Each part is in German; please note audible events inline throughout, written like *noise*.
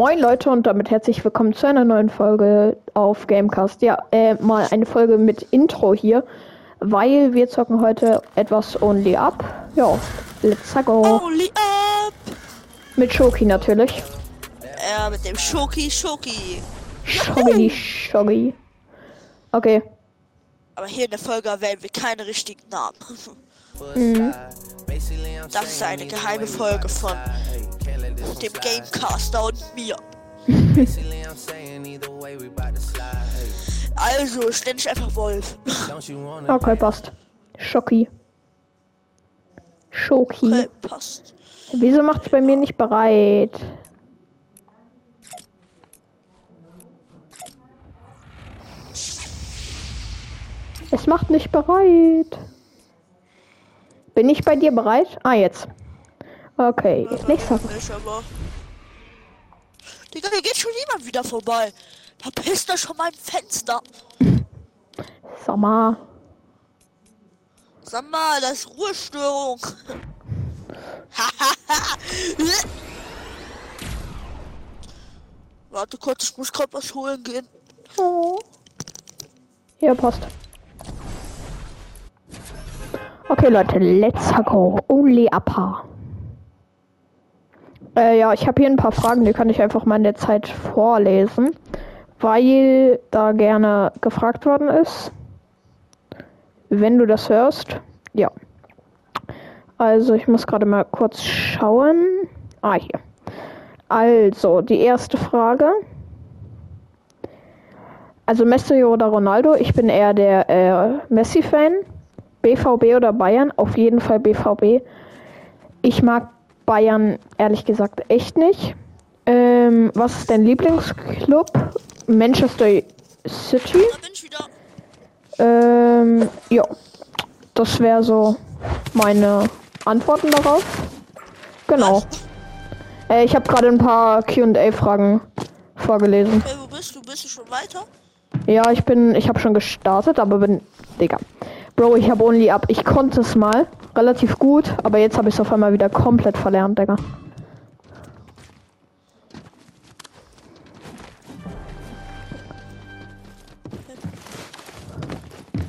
Moin Leute und damit herzlich willkommen zu einer neuen Folge auf Gamecast. Ja, äh, mal eine Folge mit Intro hier, weil wir zocken heute etwas Only Up. Ja, let's go. Only up! Mit Shoki natürlich. Ja, mit dem Schoki Schoki. Shogi, Shogi. Okay. Aber hier in der Folge erwähnen wir keine richtigen Namen. *laughs* Mhm. Das ist eine geheime Folge von dem Gamecaster und mir. *laughs* Also, ständig einfach Wolf. *laughs* Okay, passt. Shoki. Shoki. Okay, passt. Wieso macht es bei mir nicht bereit? Es macht nicht bereit. Bin ich bei dir bereit? Ah, jetzt. Okay, ist nichts. Nicht, aber. Digga, hier geht schon jemand wieder vorbei. Verpisst er schon mein Fenster. Sag mal. Sag mal, das ist Ruhestörung. *laughs* Warte kurz, ich muss gerade was holen gehen. Oh. Ja, passt. Okay, Leute, let's go. Only upper. Äh, ja, ich habe hier ein paar Fragen, die kann ich einfach mal in der Zeit vorlesen, weil da gerne gefragt worden ist. Wenn du das hörst, ja. Also, ich muss gerade mal kurz schauen. Ah, hier. Also, die erste Frage. Also Messi oder Ronaldo? Ich bin eher der äh, Messi-Fan. BVB oder Bayern? Auf jeden Fall BVB. Ich mag Bayern ehrlich gesagt echt nicht. Ähm, was ist dein Lieblingsclub? Manchester City? Ähm, ja. Das wäre so meine Antworten darauf. Genau. Äh, ich habe gerade ein paar QA-Fragen vorgelesen. Okay, wo bist du? Bist du schon weiter? Ja, ich bin, ich habe schon gestartet, aber bin, Digga. Bro, ich habe Only Up. Ich konnte es mal relativ gut, aber jetzt habe ich es auf einmal wieder komplett verlernt, Digga.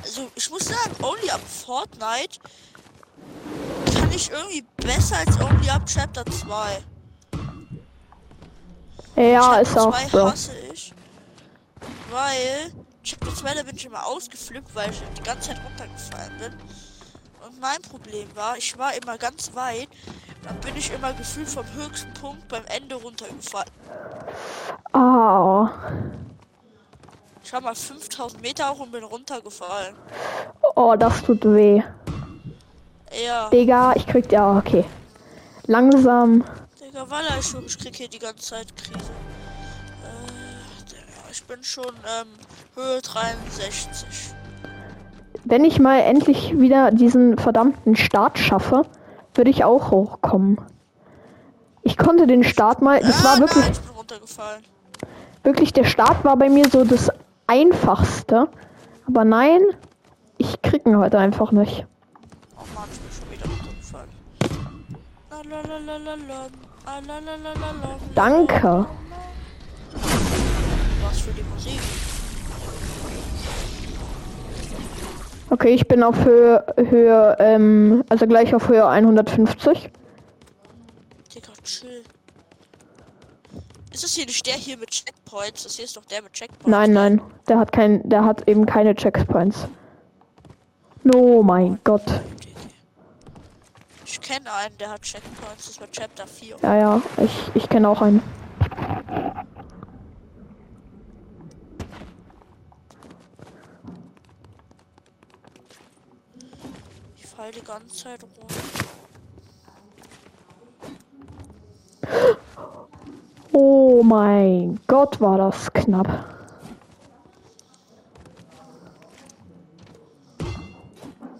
Also, ich muss sagen, Only Up Fortnite kann ich irgendwie besser als Only Up Chapter 2. Ja, Chapter ist auch 2 so. hasse ich. Weil Chapter 2, da bin ich immer ausgeflippt, weil ich die ganze Zeit runtergefallen bin. Und mein Problem war, ich war immer ganz weit. Dann bin ich immer gefühlt vom höchsten Punkt beim Ende runtergefallen. Oh. Ich war mal 5000 Meter hoch und bin runtergefallen. Oh, das tut weh. Ja, Digga, ich krieg ja, okay. Langsam. Digga, weil ich schon, ich krieg hier die ganze Zeit Krise. Äh, ich bin schon ähm, Höhe 63. Wenn ich mal endlich wieder diesen verdammten Start schaffe, würde ich auch hochkommen. Ich konnte den Start mal, das ah, war wirklich, nein, wirklich, der Start war bei mir so das einfachste. Aber nein, ich krieg ihn heute einfach nicht. Oh Mann, ich bin schon wieder runtergefallen. Ah, Danke. Was für die Musik? Okay, ich bin auf Höhe, Höhe, ähm, also gleich auf Höhe 150. Digga, chill. Ist das hier nicht der hier mit Checkpoints? Das hier ist doch der mit Checkpoints. Nein, nein, der hat kein, der hat eben keine Checkpoints. Oh mein Gott. Ich kenne einen, der hat Checkpoints. Das war Chapter 4. Ja, ja, ich, ich kenne auch einen. Fall die ganze Zeit rum. Oh mein Gott, war das knapp.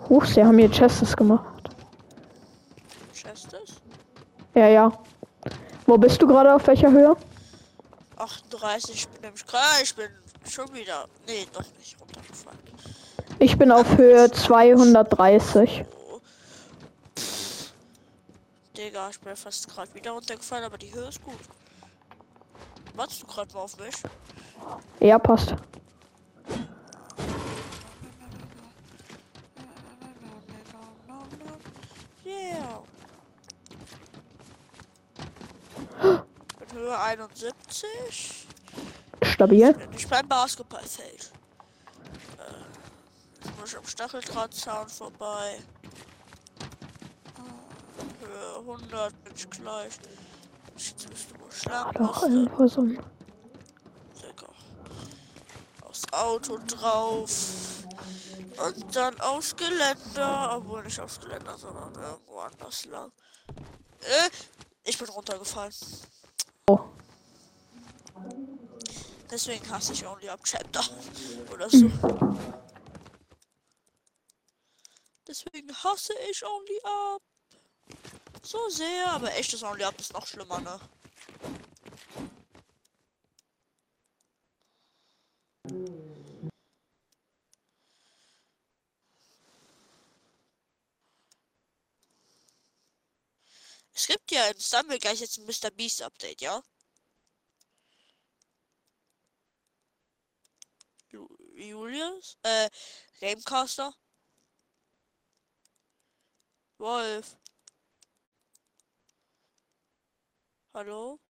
Huch, sie haben hier Chests gemacht. Chestes? Ja, ja. Wo bist du gerade auf welcher Höhe? 38, ich bin nämlich gerade, ich bin schon wieder. Nee, doch nicht. Ich bin auf Höhe 230. Oh. Pff. Digga, ich bin fast gerade wieder runtergefallen, aber die Höhe ist gut. Wartest du gerade mal auf mich? Ja, passt. Yeah. Mit Höhe 71. Stabil. Bin ich beim Basketballfeld. Ich am Stacheldrahtzaun vorbei. Höhe 100 bin ich gleich. Jetzt bist du wohl War doch irgendwo so ein. Aufs Auto drauf. Und dann aufs Geländer. Obwohl nicht aufs Geländer, sondern irgendwo anders lang. Äh, ich bin runtergefallen. Oh. Deswegen hasse ich Only Up Chapter. Oder so. Deswegen hasse ich Only Up. So sehr, aber echtes Only Up ist noch schlimmer, ne? Es gibt ja in Stumblegeist jetzt ein Mr. Beast Update, ja? Ju Julius? Äh, Gamecaster? Wolf? Hallo?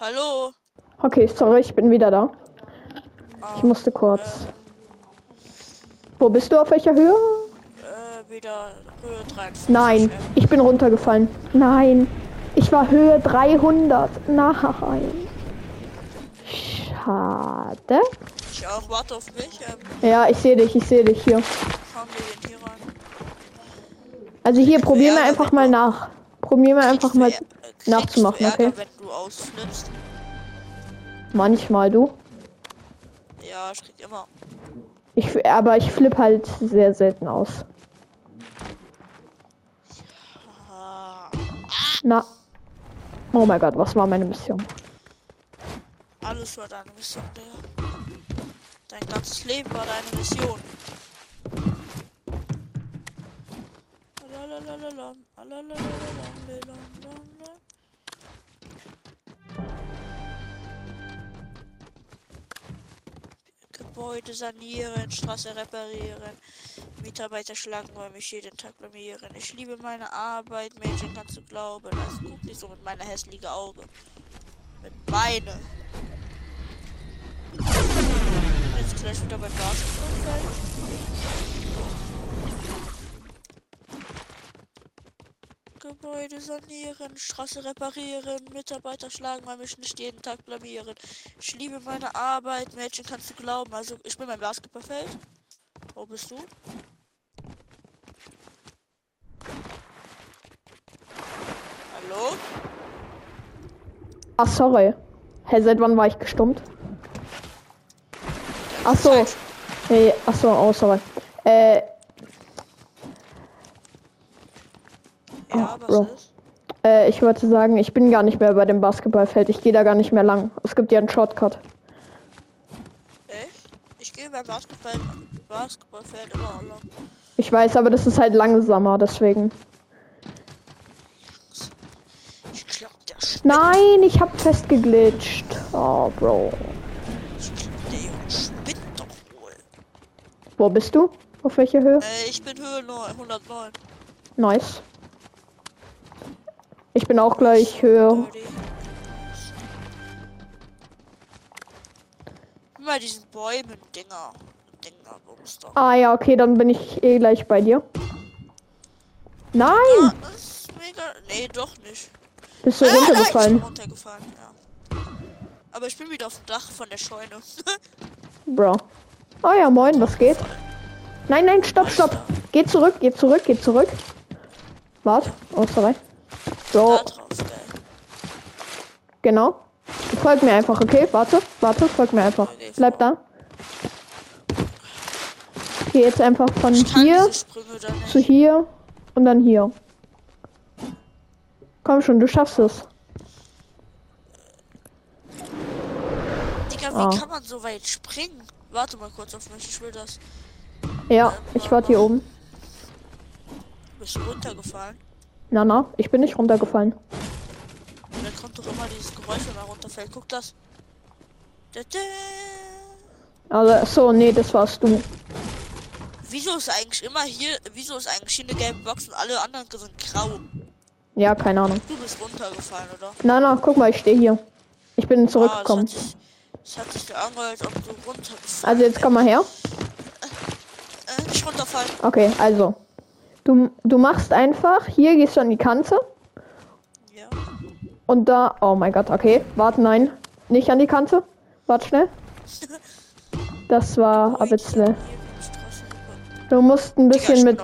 Hallo? Okay, sorry, ich bin wieder da. Ich musste kurz. Wo bist du? Auf welcher Höhe? Äh, wieder Höhe 53. Nein, ich bin runtergefallen. Nein, ich war Höhe 300. Nein. Schade. Ich auch, warte auf mich. Ähm, Ja, ich sehe dich, ich sehe dich hier. fahren wir den hier rein. Also hier, probier mal einfach mal nach. Probier mal einfach mal nachzumachen, Ärger, okay? wenn du ausflippst. manchmal, du. Ja, ich krieg immer. Ich, aber ich flipp halt sehr selten aus. Ah, Na. Oh mein Gott, was war meine Mission? Alles war deine Mission, Digga. Dein ganzes Leben war deine Mission. Gebäude sanieren, Straße reparieren, Mitarbeiter schlagenräumig jeden Tag blamieren. Ich liebe meine Arbeit, Mädchen kannst du glauben. Also guck nicht so mit meiner hässlichen Auge. Mit meine. Wieder beim Basketballfeld. Gebäude sanieren, Straße reparieren, Mitarbeiter schlagen, weil mich nicht jeden Tag blamieren. Ich liebe meine Arbeit, Mädchen kannst du glauben. Also ich bin beim Basketballfeld. Wo bist du? Hallo? Ach, sorry. Hä, seit wann war ich gestummt? Ach so. Hey, ach so, oh, sorry. Äh, Ja, Bro. ist? äh, ich wollte sagen, ich bin gar nicht mehr bei dem Basketballfeld. Ich gehe da gar nicht mehr lang. Es gibt ja einen Shortcut. Echt? Ich gehe beim Basketball, Basketballfeld immer lang. Ich weiß, aber das ist halt langsamer, deswegen. Ich glaub. Nein, ich hab festgeglitscht. Oh, Bro. Ich glaub, der Junge spinnt doch wohl. Wo bist du? Auf welcher Höhe? Äh, ich bin Höhe 9, 109. Nice. Ich bin auch gleich Höhe. Dirty. Immer diesen Bäumen, Dinger. Dinger, Bumster. Ah ja, okay, dann bin ich eh gleich bei dir. Nein! Ah. Nee, doch nicht. Bist du Ah, nein, runtergefallen? runtergefallen, ja. Aber ich bin wieder auf dem Dach von der Scheune. *laughs* Bro. Oh ja, moin, was geht? Nein, nein, stopp, stopp. Geh zurück, geh zurück, geh zurück. Wart. Oh, sorry. geil. genau. Folg mir einfach, okay? Warte, warte, folg mir einfach. Bleib da. Geh jetzt einfach von hier zu hier und dann hier. Komm schon, du schaffst es. Digga, wie Ah. kann man so weit springen? Warte mal kurz auf mich, ich will das. Ja, ich warte hier oben. Bist du runtergefallen? Na, na, ich bin nicht runtergefallen. Und dann kommt doch immer dieses Geräusch, wenn man runterfällt. Guck das. Da, da. Also, so, nee, das warst du. Wieso ist eigentlich immer hier, wieso ist eigentlich hier eine gelbe Box und alle anderen sind grau? Ja, keine Ahnung. Du bist runtergefallen, oder? Na, na, guck mal, ich stehe hier. Ich bin Ah, zurückgekommen. sich, es hat sich so angehört, ob du runtergefallen Also, jetzt komm mal her. Äh, nicht runterfallen. Okay, also. Du, du machst einfach, hier gehst du an die Kante Ja. und da. Oh mein Gott, okay. Warte, nein. Nicht an die Kante. Warte schnell. *laughs* Das war ein bisschen. Du musst ein bisschen mit.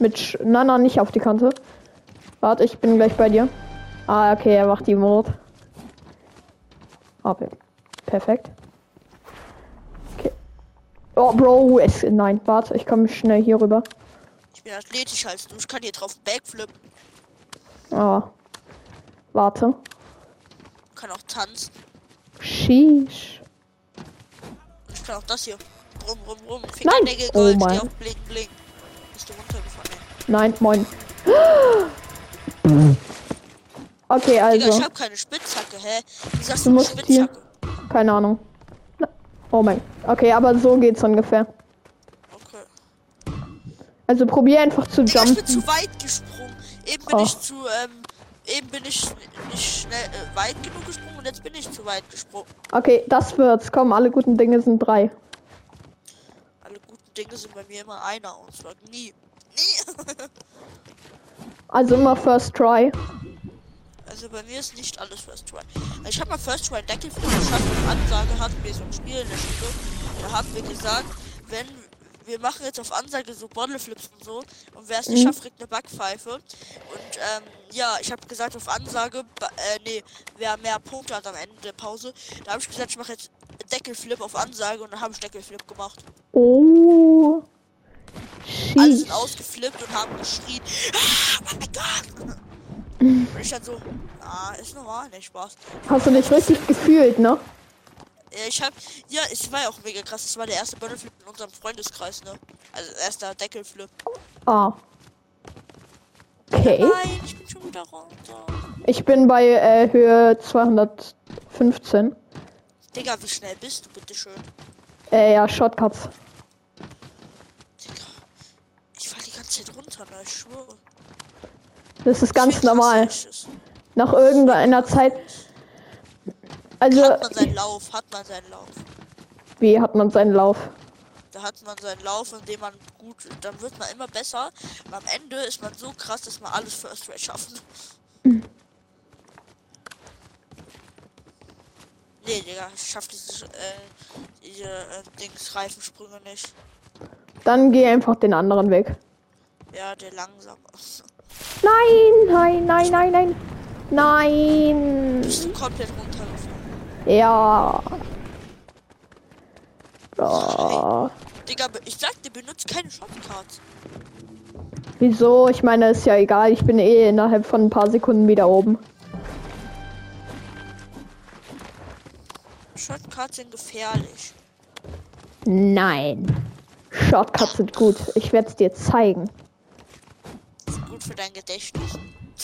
mit Sch na, na, nicht auf die Kante. Warte, ich bin gleich bei dir. Ah, okay, er macht die Mord. Okay. Perfekt. Okay. Oh, Bro, es. Nein, warte, ich komme schnell hier rüber. Ich bin athletischer als du. Ich kann hier drauf Backflip. Oh. Warte. Kann auch tanzen. Sheesh. Ich kann auch das hier. Rum, rum, rum. Nein. Oh Gold, die auf Bling, Bling. Bist du runtergefallen? Nein, moin. Okay, Digga, ich also. hab keine Spitzhacke, hä? Wie sagst Du du, musst hier- Spitzhacke? Keine Ahnung. Oh mein. Okay, aber so geht's ungefähr. Okay. Also probier einfach zu Digga, ich bin jumpen. zu weit gesprungen. Eben bin Oh. ich zu, ähm, eben bin ich nicht schnell äh, weit genug gesprungen und jetzt bin ich zu weit gesprungen. Okay, das wird's. Komm, alle guten Dinge sind drei. Alle guten Dinge sind bei mir immer einer und zwar nie. Nie. *laughs* Also immer first try. Also bei mir ist nicht alles First Try. Ich habe mal First Try Deckel für geschafft und Ansage hatten wir so ein Spiel in der Schule. Da haben wir gesagt, wenn wir machen jetzt auf Ansage so Bottle Flips und so und wer es nicht Mhm. schafft, kriegt eine Backpfeife. Und ähm, ja, ich habe gesagt auf Ansage, äh, nee, wer mehr Punkte hat am Ende der Pause, da habe ich gesagt, ich mache jetzt Deckelflip auf Ansage und dann habe ich Deckelflip gemacht. Oh. Alle sind ausgeflippt und haben geschrien, ah, oh mein Gott! *laughs* Und ich dann so, ah, ist normal, nicht Spaß. Hast du dich richtig gefühlt, ne? Ja, ich hab, ja, es war ja auch mega krass. Es war der erste Butterflip in unserem Freundeskreis, ne? Also erster Deckelflip. Ah. Okay. Nein, ich bin schon wieder runter. Ich bin bei äh, Höhe 215. Digga, wie schnell bist du, bitteschön? Äh, ja, Shortcuts. Digga, ich fall die ganze Zeit runter, ne? Ich schwöre. Das ist ganz normal. ist. Nach irgendeiner Zeit. Also, Hat man seinen Lauf, hat man seinen Lauf. wie hat man seinen Lauf? Da hat man seinen Lauf, indem man gut, dann wird man immer besser. Und am Ende ist man so krass, dass man alles First Rate schafft. *laughs* Nee, Digga, ich schaff diese, äh, diese äh, Dings Reifensprünge nicht. Dann geh einfach den anderen Weg. Ja, der langsam. *laughs* Nein, nein, nein, nein, nein. Nein. Bist du komplett runtergefallen? Ja. Oh. Digga, ich sag dir, benutzt keine Shotcards. Wieso? Ich meine, ist ja egal. Ich bin eh innerhalb von ein paar Sekunden wieder oben. Shotcards sind gefährlich. Nein. Shortcuts sind gut. Ich werde es dir zeigen. Sind gut für dein Gedächtnis.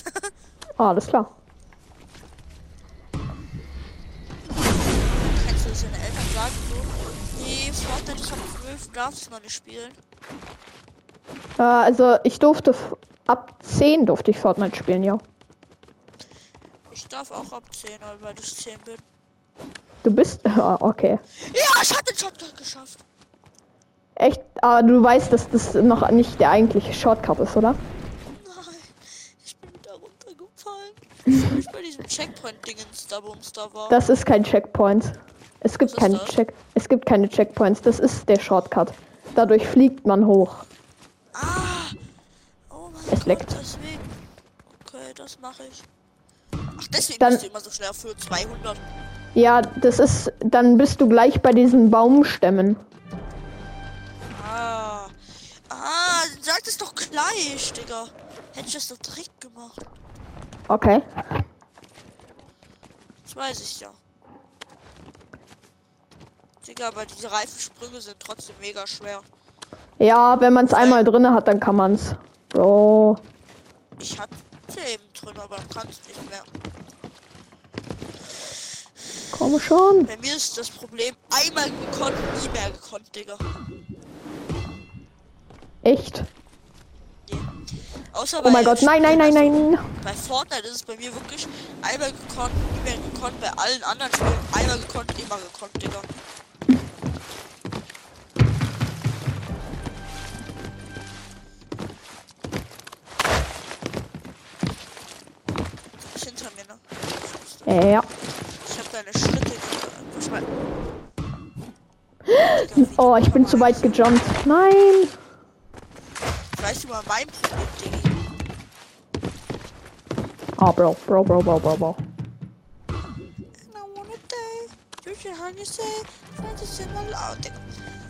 *laughs* Ah, alles klar. Kannst du das deinen Eltern sagen so? Nee, Fortnite ist ab 12, darfst du noch nicht spielen. Äh, also, ich durfte ab 10 durfte ich Fortnite spielen, ja. Ich darf auch ab 10, weil ich 10 bin. Du bist. *laughs* Ah, okay. Ja, ich hatte den Shotgun geschafft. Echt? Aber du weißt, dass das noch nicht der eigentliche Shortcut ist, oder? Nein, ich bin wieder ich bei diesem Checkpoint-Dingens da da war. Das ist kein Checkpoint. Es gibt keine das? Check. Es gibt keine Checkpoints. Das ist der Shortcut. Dadurch fliegt man hoch. Ah! Oh mein Es Gott, leckt. deswegen. Okay, das mache ich. Ach, deswegen Dann- bist du immer so schnell Höhe 200. Ja, das ist. Dann bist du gleich bei diesen Baumstämmen. Ah. Ah, sag das doch gleich, Digga. Hätte ich das doch direkt gemacht. Okay. Das weiß ich ja. Digga, aber diese Reifensprünge sind trotzdem mega schwer. Ja, wenn man es einmal drinne hat, dann kann man's. Bro. Ich hatte eben drin, aber dann kann es nicht mehr. Komm schon. Bei mir ist das Problem, einmal gekonnt, nie mehr gekonnt, Digga. Echt? Außer Oh mein Gott, nein, nein, nein, nein. Bei Fortnite ist es bei mir wirklich einmal gekonnt, nie mehr gekonnt. Bei allen anderen Spielen einmal gekonnt, immer gekonnt, Digga. Hinter mir, ne? Ja. Ich hab deine Schritte gehört. Oh, ich bin zu weit gejumpt. Nein. Weißt du mal mein Problem, Diggi? Oh, Bro, Bro, Bro, Bro, Bro, Bro.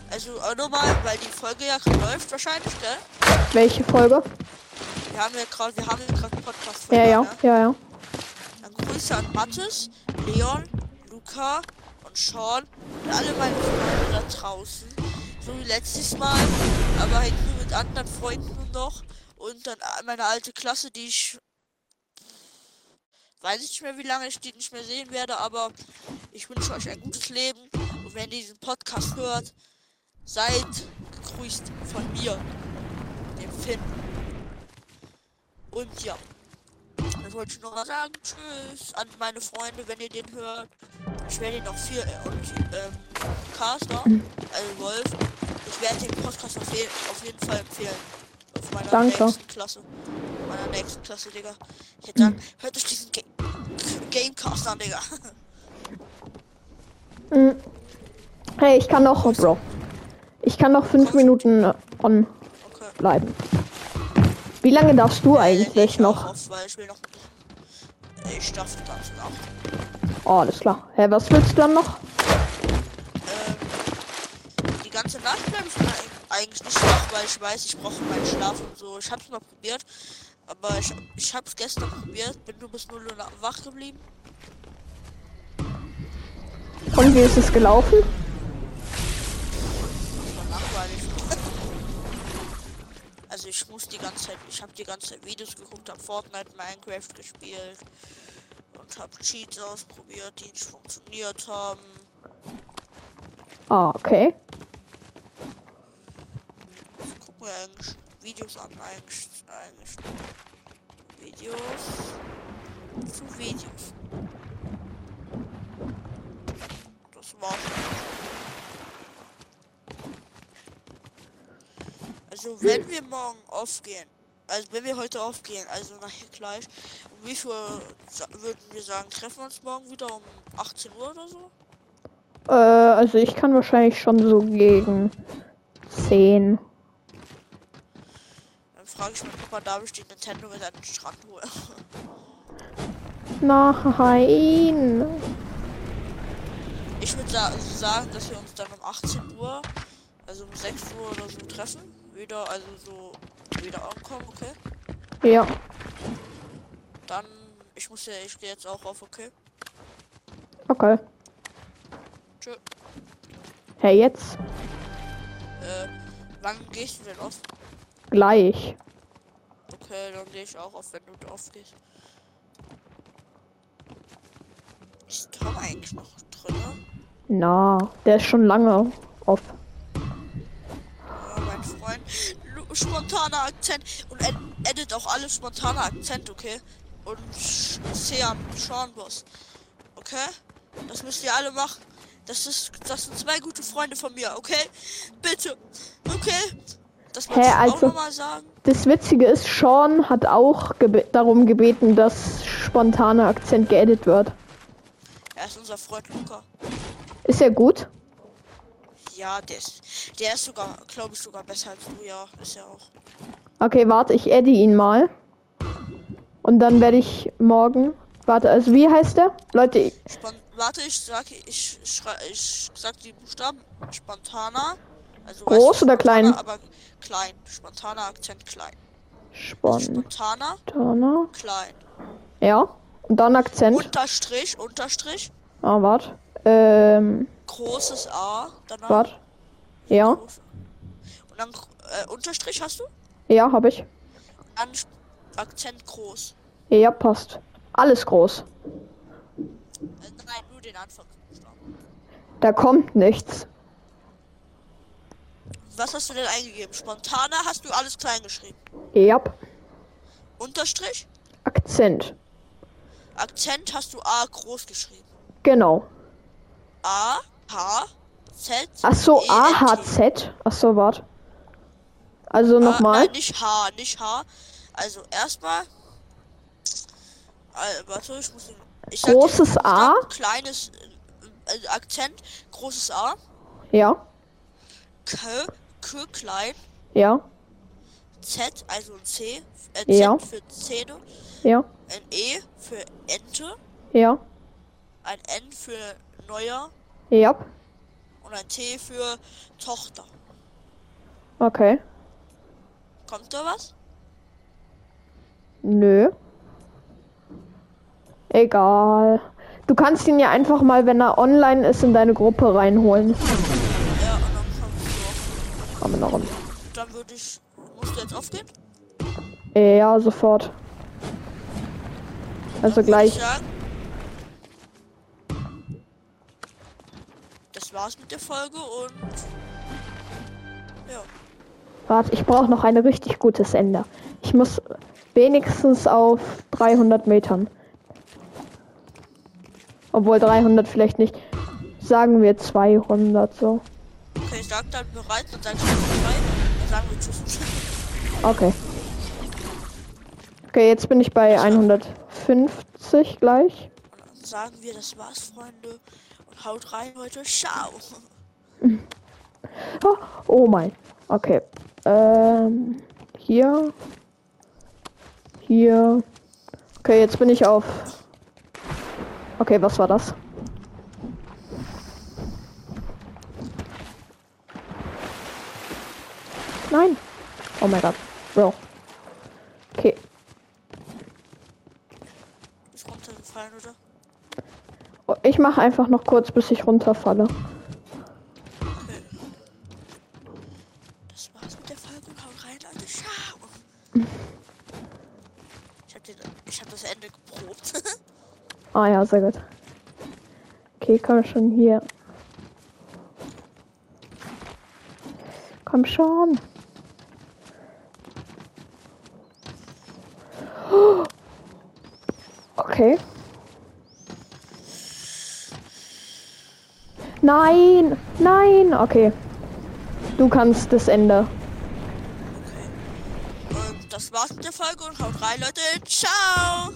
Also, auch nochmal, weil die Folge ja läuft wahrscheinlich, gell? Welche Folge? Wir haben ja gerade, wir haben ja gerade einen Podcast Ja, ja, Ne? ja, ja. Dann Grüße an Mathis, Leon, Luca und Sean und alle meine Freunde da draußen. So wie letztes Mal, aber halt nur mit anderen Freunden noch. Und dann meine alte Klasse, die ich weiß ich nicht mehr, wie lange ich die nicht mehr sehen werde, aber ich wünsche euch ein gutes Leben. Und wenn ihr diesen Podcast hört, seid gegrüßt von mir, dem Finn. Und ja. Das wollte ich noch mal sagen. Tschüss an meine Freunde, wenn ihr den hört. Ich werde ihn noch viel äh, und ähm, Caster, also Wolf. Ich werde den Podcast auf, je auf jeden Fall empfehlen. Auf meiner Danke. nächsten Klasse. Meiner nächsten Klasse, Digga. Ja, dann hört euch diesen Ga Gamecast an, Digga. *laughs* Mm. Hey, ich kann noch, oh, Bro. Ich kann noch fünf Minuten äh, on Okay. bleiben. Wie lange darfst du Äh, eigentlich ich noch? Auf, weil ich will noch. Ich darf das noch. Oh, alles klar. Hä, was willst du dann noch? Ähm, die ganze Nacht bleibe ich eigentlich nicht wach, weil ich weiß, ich brauche meinen Schlaf und so. Ich hab's mal probiert, aber ich, ich hab's gestern probiert, bin nur bis 0 Uhr wach geblieben. Und wie ist es gelaufen? Das war langweilig. *laughs* Also ich muss die ganze Zeit, ich habe die ganze Zeit Videos geguckt, habe Fortnite, Minecraft gespielt und habe Cheats ausprobiert, die nicht funktioniert haben. Ah, okay. Ich guck mir eigentlich Videos an, eigentlich Videos zu Videos. Das war's. Also wenn wir morgen aufgehen, also wenn wir heute aufgehen, also nachher gleich, um wie viel würden wir sagen, treffen wir uns morgen wieder um 18 Uhr oder so? Äh, also ich kann wahrscheinlich schon so gegen 10. Frage ich meinen Papa, darf ich die Nintendo mit an den Strand holen? Nein. Ich würde sa sagen, dass wir uns dann um 18 Uhr, also um 6 Uhr oder so treffen. Wieder, also so wieder ankommen, okay? Ja. Dann, ich muss ja, ich gehe jetzt auch auf, okay? Okay. Tschö. Hey, jetzt Äh, wann gehst du denn auf? Gleich. Okay, dann gehe ich auch auf, wenn du aufgehst. Ist Tom eigentlich noch drin? Na, der ist schon lange auf. Ja, mein Freund. Spontaner Akzent. Und ed edit auch alle spontane Akzent, okay? Und Sch- Sean, Sean Boss. Okay? Das müsst ihr alle machen. Das ist, das sind zwei gute Freunde von mir, okay? Bitte. Okay? Das ich auch also-. Das Witzige ist, Sean hat auch gebe darum gebeten, dass spontaner Akzent geedit wird. Er ist unser Freund Luca. Ist ja gut. Ja, der ist, der ist sogar, glaube ich, sogar besser als du, ja. Ist er auch. Okay, warte, ich edit ihn mal. Und dann werde ich morgen. Warte, also wie heißt der? Leute, ich- Spon warte, ich sag, ich, schrei, ich sag die Buchstaben. Spontaner. Also Groß weißt du, oder klein? Aber klein. Spontaner Akzent klein. spontaner. Spontaner, klein. Ja. Und dann Akzent. Unterstrich, Unterstrich. Ah, warte. Ähm, Großes A. Danach. warte. Ja, Und dann äh, Unterstrich hast du? ja, habe ich. Dann Akzent groß. Ja, passt. Alles groß. Äh, nein, nur den Anfangsbuchstaben. Da kommt nichts. Was hast du denn eingegeben? Spontaner hast du alles klein geschrieben. Ja. Unterstrich? Akzent. Akzent hast du A groß geschrieben. Genau. A, H, Z. Ach so, E, N, T. AHZ. Ach so, warte. Also Ah, nochmal. nein, nicht H, nicht H. Also erstmal. Äh, warte, ich muss. Ich Großes den A? Kleines äh, äh, Akzent, großes A. Ja. K, K klein. Ja. Z, also ein C. Äh, Z Ja. für Zähne. Ja. Ein E für Ente. Ja. Ein N für Neuer. Ja. Und ein T für Tochter. Okay. Kommt da was? Nö. Egal. Du kannst ihn ja einfach mal, wenn er online ist, in deine Gruppe reinholen. Wir noch einen. Dann würde ich. Musst du jetzt aufgehen? Ja, sofort. Also gleich. Sagen, das war's mit der Folge und ja, Warte, ich brauche noch ein richtig gutes Ende. Ich muss wenigstens auf 300 Metern. Obwohl 300 vielleicht nicht. Sagen wir 200 so. Okay, ich sag dann bereit und. Dann sagen wir Tschüss. Okay. Okay, jetzt bin ich bei 150 gleich. Und dann sagen wir, das war's, Freunde. Und haut rein heute. Ciao. *laughs* Oh, oh mein. Okay. Ähm, hier. Hier. Okay, jetzt bin ich auf. Okay, was war das? Nein. Oh mein Gott. Bro. Okay. Ist runtergefallen, oder? Oh, Ich mache einfach noch kurz, bis ich runterfalle. Okay. Das war's mit der Folge haut rein, Leute. Ciao. Ich hab, den, ich hab das Ende geprobt. Ah ja, sehr gut. Okay, komm schon hier. Komm schon. Okay. Nein, nein. Okay. Du kannst das Ende. Und das war's mit der Folge und haut rein, Leute. Ciao.